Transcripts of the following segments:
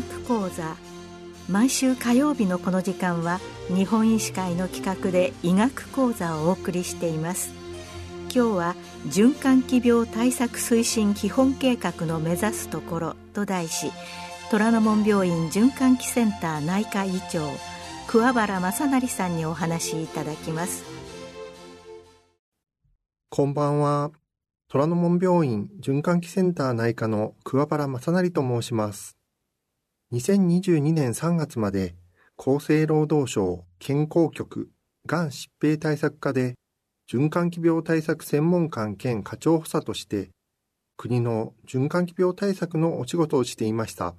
学講座。毎週火曜日のこの時間は日本医師会の企画で医学講座をお送りしています。今日は循環器病対策推進基本計画の目指すところと題し虎ノ門病院循環器センター内科医長桑原正成さんにお話しいただきます。こんばんは。虎ノ門病院循環器センター内科の桑原正成と申します。2022年3月まで厚生労働省健康局がん疾病対策課で循環器病対策専門官兼課長補佐として国の循環器病対策のお仕事をしていました。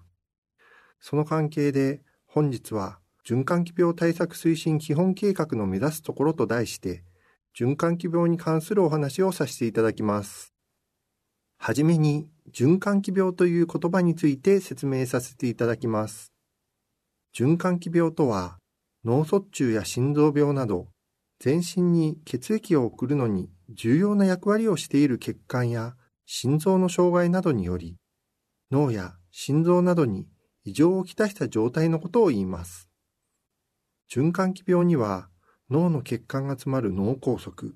その関係で本日は循環器病対策推進基本計画の目指すところと題して、循環器病に関するお話をさせていただきます。はじめに、循環器病という言葉について説明させていただきます。循環器病とは、脳卒中や心臓病など、全身に血液を送るのに重要な役割をしている血管や心臓の障害などにより、脳や心臓などに異常をきたした状態のことを言います。循環器病には脳の血管が詰まる脳梗塞、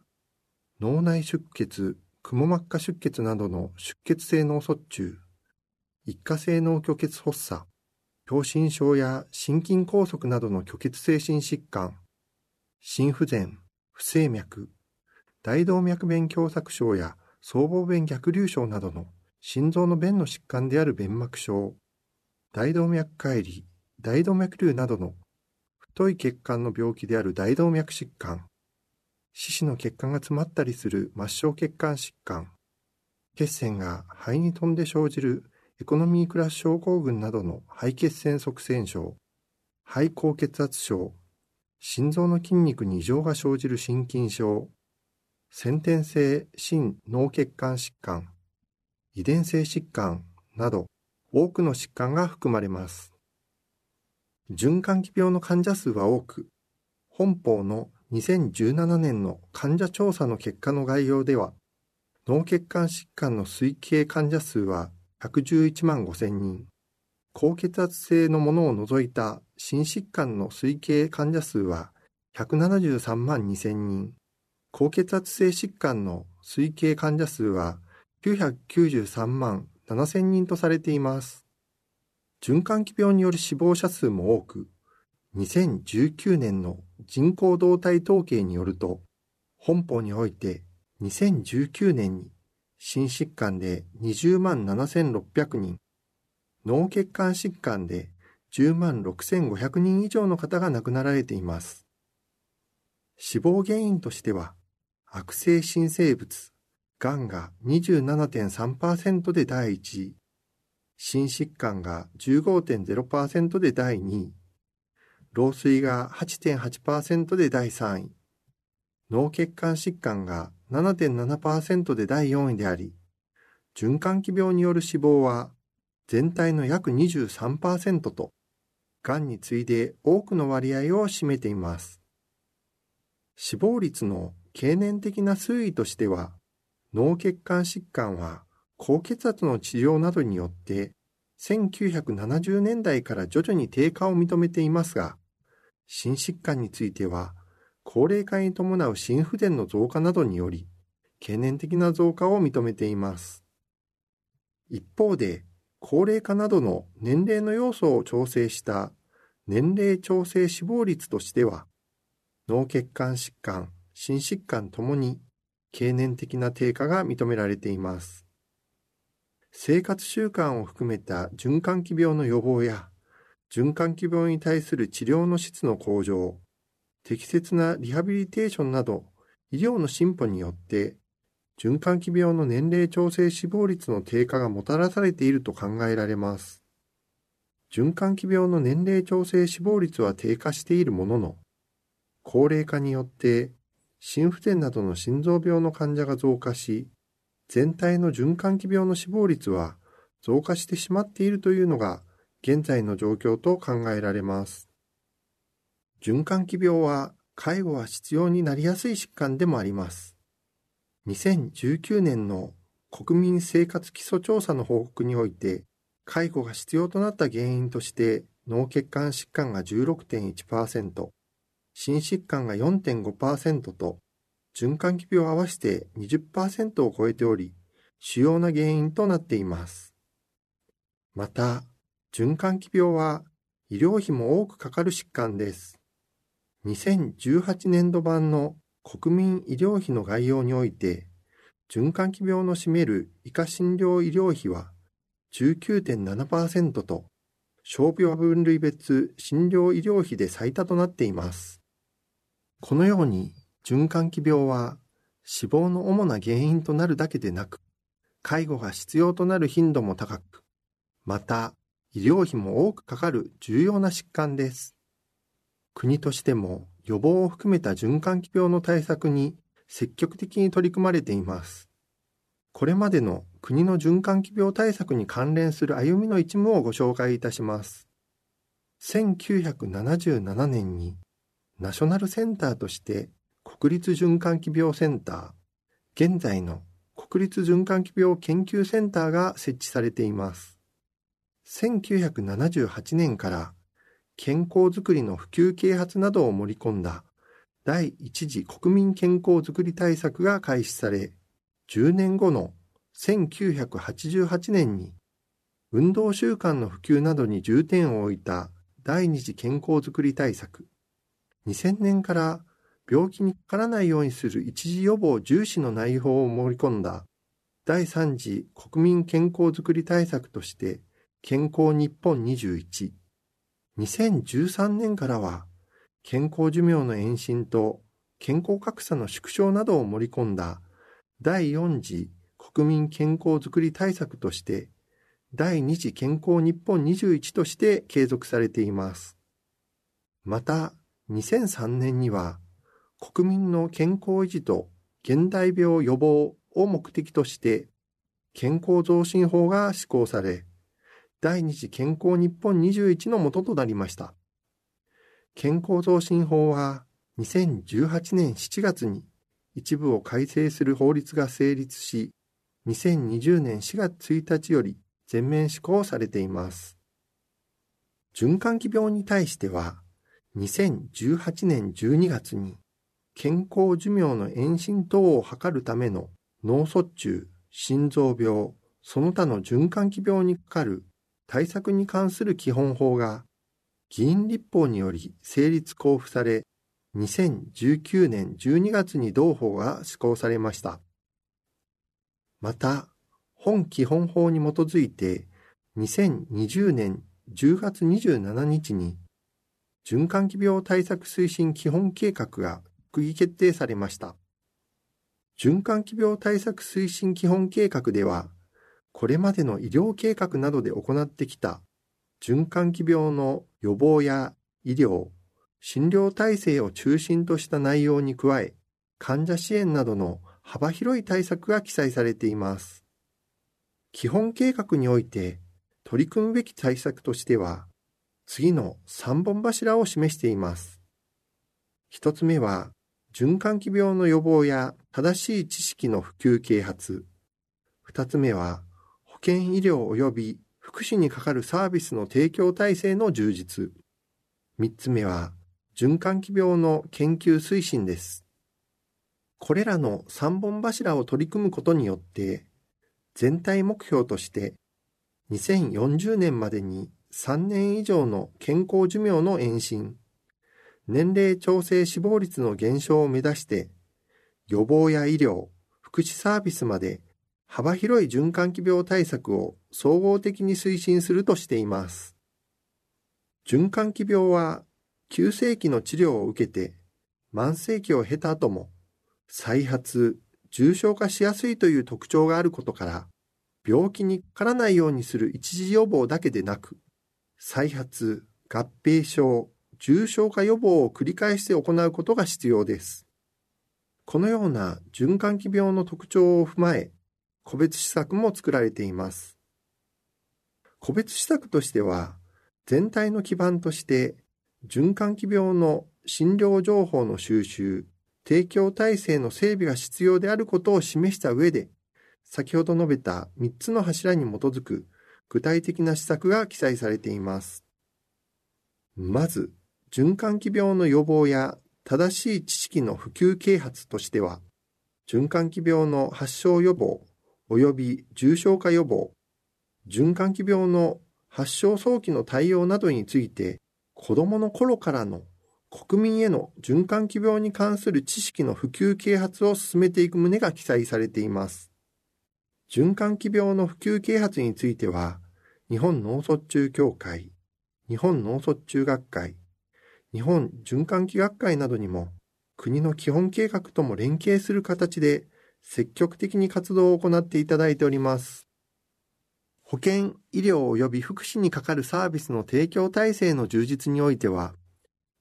脳内出血、くも膜下出血などの出血性脳卒中、一過性脳虚血発作、狭心症や心筋梗塞などの虚血性心疾患、心不全、不整脈、大動脈弁狭窄症や僧帽弁逆流症などの心臓の弁の疾患である弁膜症、大動脈解離、大動脈瘤などの太い血管の病気である大動脈疾患、四肢の血管が詰まったりする末梢血管疾患、血栓が肺に飛んで生じるエコノミークラス症候群などの肺血栓塞栓症、肺高血圧症、心臓の筋肉に異常が生じる心筋症、先天性心脳血管疾患、遺伝性疾患など。多くの疾患が含まれます。循環器病の患者数は多く、本邦の2017年の患者調査の結果の概要では、脳血管疾患の推計患者数は111万5千人、高血圧性のものを除いた心疾患の推計患者数は173万2千人、高血圧性疾患の推計患者数は993万7千人とされています。循環器病による死亡者数も多く、2019年の人口動態統計によると、本邦において2019年に心疾患で20万7600人、脳血管疾患で10万6500人以上の方が亡くなられています。死亡原因としては、悪性新生物、がんが27.3%で第一位、心疾患が15.0%で第2位、老衰が8.8%で第3位、脳血管疾患が7.7%で第4位であり、循環器病による死亡は全体の約23%と、がんに次いで多くの割合を占めています。死亡率の経年的な推移としては、脳血管疾患は高血圧の治療などによって1970年代から徐々に低下を認めていますが、心疾患については高齢化に伴う心不全の増加などにより懸念的な増加を認めています。一方で、高齢化などの年齢の要素を調整した年齢調整死亡率としては、脳血管疾患、心疾患ともに経年的な低下が認められています。生活習慣を含めた循環器病の予防や、循環器病に対する治療の質の向上、適切なリハビリテーションなど、医療の進歩によって、循環器病の年齢調整死亡率の低下がもたらされていると考えられます。循環器病の年齢調整死亡率は低下しているものの、高齢化によって心不全などの心臓病の患者が増加し、全体の循環器病の死亡率は増加してしまっているというのが現在の状況と考えられます。循環器病は介護は必要になりやすい疾患でもあります。2019年の国民生活基礎調査の報告において、介護が必要となった原因として脳血管疾患が16.1%、心疾患が4.5%と、循環器病を合わせて20%を超えており、主要な原因となっています。また、循環器病は医療費も多くかかる疾患です。2018年度版の国民医療費の概要において、循環器病の占める医科診療医療費は19.7%と、傷病分類別診療医療費で最多となっています。このように循環器病は死亡の主な原因となるだけでなく、介護が必要となる頻度も高く、また医療費も多くかかる重要な疾患です。国としても予防を含めた循環器病の対策に積極的に取り組まれています。これまでの国の循環器病対策に関連する歩みの一部をご紹介いたします。1977年にナショナルセンターとして国立循環器病センター、現在の国立循環器病研究センターが設置されています。1978年から健康づくりの普及啓発などを盛り込んだ第一次国民健康づくり対策が開始され、10年後の1988年に運動習慣の普及などに重点を置いた第二次健康づくり対策。2000年から病気にかからないようにする一時予防重視の内容を盛り込んだ第3次国民健康づくり対策として健康日本21。2013年からは健康寿命の延伸と健康格差の縮小などを盛り込んだ第4次国民健康づくり対策として、第2次健康日本21として継続されています。また、2003年には、国民の健康維持と現代病予防を目的として、健康増進法が施行され、第2次健康日本21のもととなりました。健康増進法は2018年7月に一部を改正する法律が成立し、2020年4月1日より全面施行されています。循環器病に対しては、2018年12月に健康寿命の延伸等を図るための脳卒中、心臓病、その他の循環器病にかかる対策に関する基本法が議員立法により成立交付され2019年12月に同法が施行されました。また、本基本法に基づいて2020年10月27日に循環器病対策推進基本計画が閣議決定されました。循環器病対策推進基本計画では、これまでの医療計画などで行ってきた循環器病の予防や医療、診療体制を中心とした内容に加え、患者支援などの幅広い対策が記載されています。基本計画において取り組むべき対策としては、次の3本柱を示しています。一つ目は、循環器病の予防や正しい知識の普及啓発。二つ目は、健医療及び福祉にかかるサービスの提供体制の充実。三つ目は、循環器病の研究推進です。これらの3本柱を取り組むことによって、全体目標として2040年までに3年以上の健康寿命の延伸、年齢調整死亡率の減少を目指して、予防や医療、福祉サービスまで幅広い循環器病対策を総合的に推進するとしています。循環器病は急性期の治療を受けて慢性期を経た後も再発、重症化しやすいという特徴があることから病気にかからないようにする一時予防だけでなく再発、合併症、重症化予防を繰り返して行うことが必要です。このような循環器病の特徴を踏まえ、個別施策も作られています。個別施策としては、全体の基盤として循環器病の診療情報の収集、提供体制の整備が必要であることを示した上で、先ほど述べた3つの柱に基づく具体的な施策が記載されています。まず、循環器病の予防や正しい知識の普及啓発としては、循環器病の発症予防及び重症化予防、循環器病の発症早期の対応などについて、子供の頃からの国民への循環器病に関する知識の普及啓発を進めていく旨が記載されています。循環器病の普及啓発については、日本脳卒中協会、日本脳卒中学会、日本循環器学会などにも国の基本計画とも連携する形で積極的に活動を行っていただいております。保健、医療及び福祉にかかるサービスの提供体制の充実においては、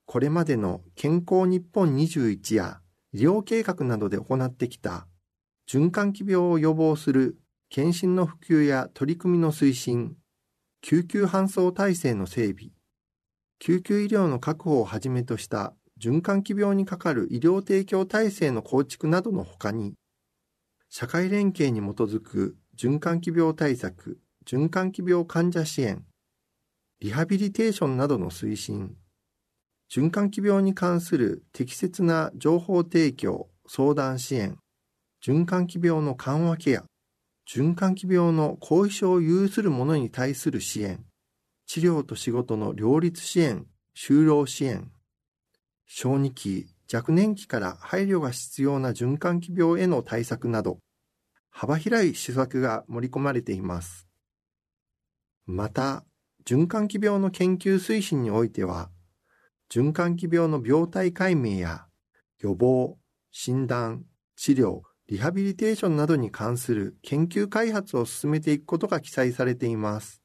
これまでの健康日本21や医療計画などで行ってきた循環器病を予防する検診の普及や取り組みの推進、救急搬送体制の整備、救急医療の確保をはじめとした循環器病にかかる医療提供体制の構築などのほかに、社会連携に基づく循環器病対策、循環器病患者支援、リハビリテーションなどの推進、循環器病に関する適切な情報提供、相談支援、循環器病の緩和ケア、循環器病の後遺症を有する者に対する支援、治療と仕事の両立支援、就労支援、小児期、若年期から配慮が必要な循環器病への対策など、幅広い施策が盛り込まれています。また、循環器病の研究推進においては、循環器病の病態解明や予防、診断、治療、リハビリテーションなどに関する研究開発を進めていくことが記載されています。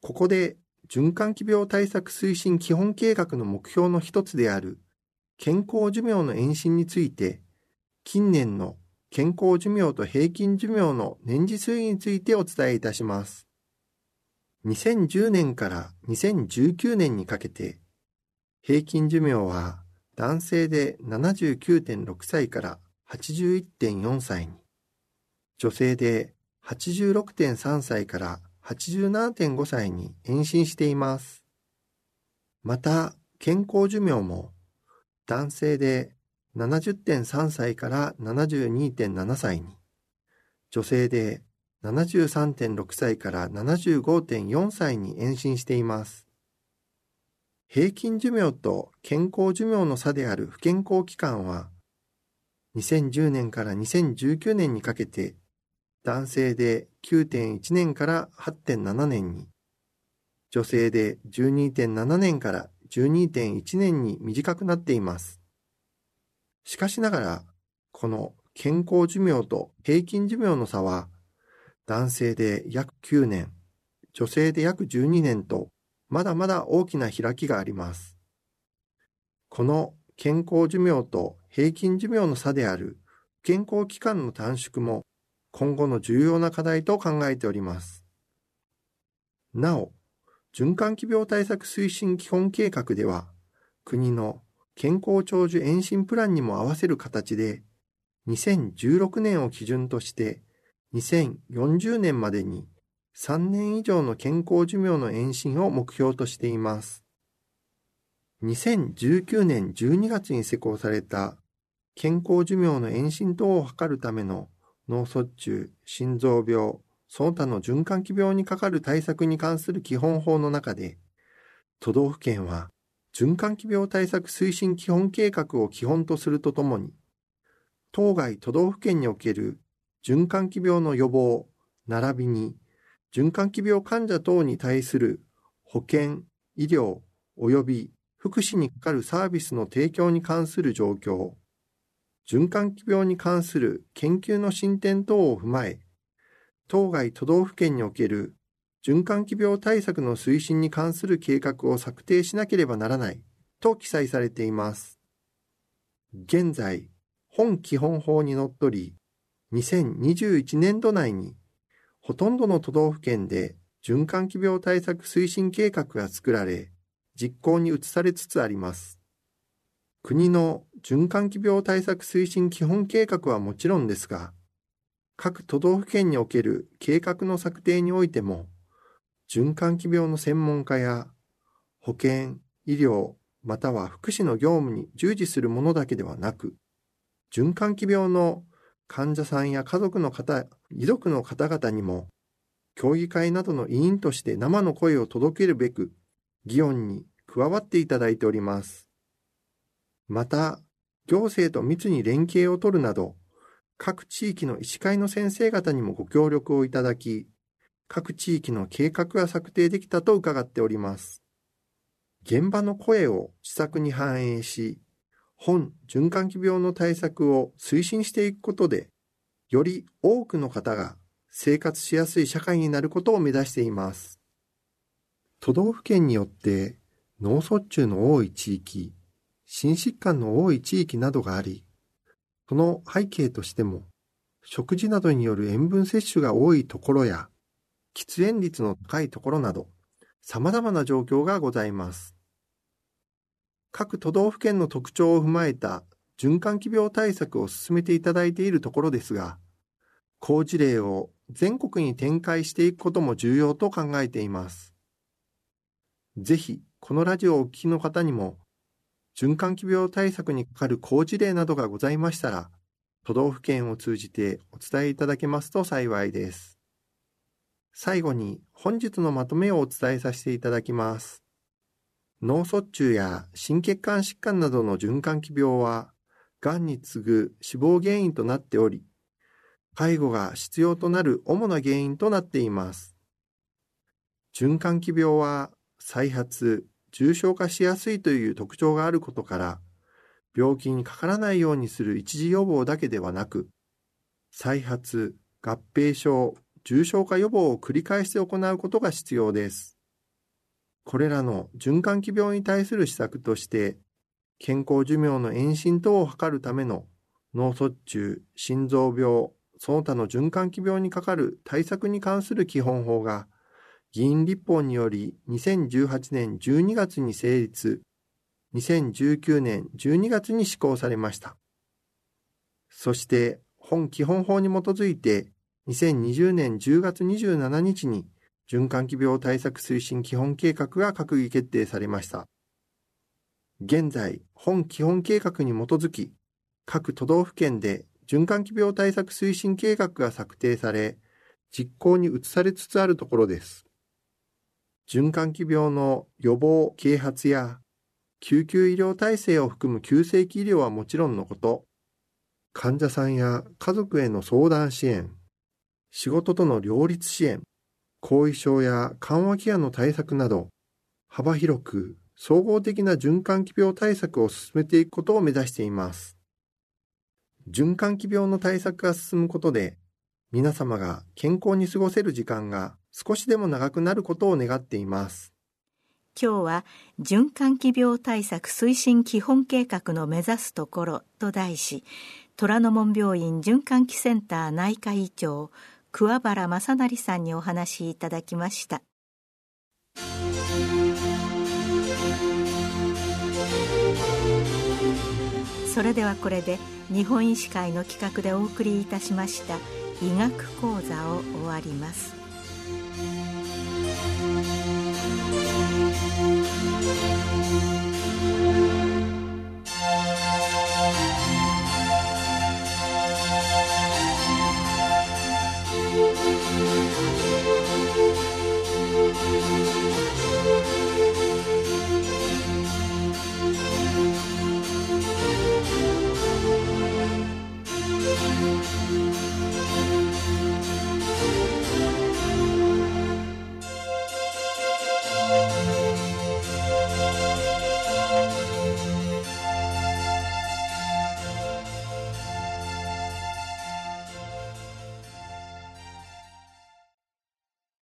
ここで循環器病対策推進基本計画の目標の一つである健康寿命の延伸について近年の健康寿命と平均寿命の年次推移についてお伝えいたします。2010年から2019年にかけて平均寿命は男性で79.6歳から81.4歳に、女性で86.3歳から87.5歳に延伸しています。また、健康寿命も男性で70.3歳から72.7歳に、女性で73.6歳から75.4歳に延伸しています。平均寿命と健康寿命の差である不健康期間は2010年から2019年にかけて男性で9.1年から8.7年に、女性で12.7年から12.1年に短くなっています。しかしながら、この健康寿命と平均寿命の差は、男性で約9年、女性で約12年と、まだまだ大きな開きがあります。この健康寿命と平均寿命の差である健康期間の短縮も今後の重要な課題と考えております。なお、循環器病対策推進基本計画では、国の健康長寿延伸プランにも合わせる形で、2016年を基準として2040年までに3年以上の健康寿命の延伸を目標としています。2019年12月に施行された健康寿命の延伸等を図るための脳卒中、心臓病、その他の循環器病にかかる対策に関する基本法の中で、都道府県は循環器病対策推進基本計画を基本とするとともに、当該都道府県における循環器病の予防、並びに循環器病患者等に対する保健、医療及び福祉にかかるサービスの提供に関する状況、循環器病に関する研究の進展等を踏まえ、当該都道府県における循環器病対策の推進に関する計画を策定しなければならないと記載されています。現在、本基本法にのっとり、2021年度内にほとんどの都道府県で循環器病対策推進計画が作られ、実行に移されつつあります。国の循環器病対策推進基本計画はもちろんですが、各都道府県における計画の策定においても、循環器病の専門家や保健、医療、または福祉の業務に従事するものだけではなく、循環器病の患者さんや家族の方、遺族の方々にも、協議会などの委員として生の声を届けるべく、議論に加わっていただいております。また、行政と密に連携を取るなど、各地域の医師会の先生方にもご協力をいただき、各地域の計画が策定できたと伺っております。現場の声を施策に反映し、本循環器病の対策を推進していくことで、より多くの方が生活しやすい社会になることを目指しています。都道府県によって脳卒中の多い地域、心疾患の多い地域などがあり、その背景としても、食事などによる塩分摂取が多いところや、喫煙率の高いところなど、様々な状況がございます。各都道府県の特徴を踏まえた循環器病対策を進めていただいているところですが、好事例を全国に展開していくことも重要と考えています。ぜひ、このラジオをお聞きの方にも、循環器病対策にかかる好事例などがございましたら、都道府県を通じてお伝えいただけますと幸いです。最後に本日のまとめをお伝えさせていただきます。脳卒中や心血管疾患などの循環器病は、がんに次ぐ死亡原因となっており、介護が必要となる主な原因となっています。循環器病は再発、重症化しやすいという特徴があることから、病気にかからないようにする一時予防だけではなく、再発、合併症、重症化予防を繰り返して行うことが必要です。これらの循環器病に対する施策として、健康寿命の延伸等を図るための脳卒中、心臓病、その他の循環器病にかかる対策に関する基本法が、議員立法により2018年12月に成立、2019年12月に施行されました。そして、本基本法に基づいて2020年10月27日に循環器病対策推進基本計画が閣議決定されました。現在、本基本計画に基づき、各都道府県で循環器病対策推進計画が策定され、実行に移されつつあるところです。循環器病の予防、啓発や救急医療体制を含む急性期医療はもちろんのこと、患者さんや家族への相談支援、仕事との両立支援、後遺症や緩和ケアの対策など、幅広く総合的な循環器病対策を進めていくことを目指しています。循環器病の対策が進むことで、皆様が健康に過ごせる時間が少しでも長くなることを願っています。今日は循環器病対策推進基本計画の目指すところと題し、虎ノ門病院循環器センター内科医長桑原正成さんにお話いただきましたそれではこれで日本医師会の企画でお送りいたしました医学講座を終わります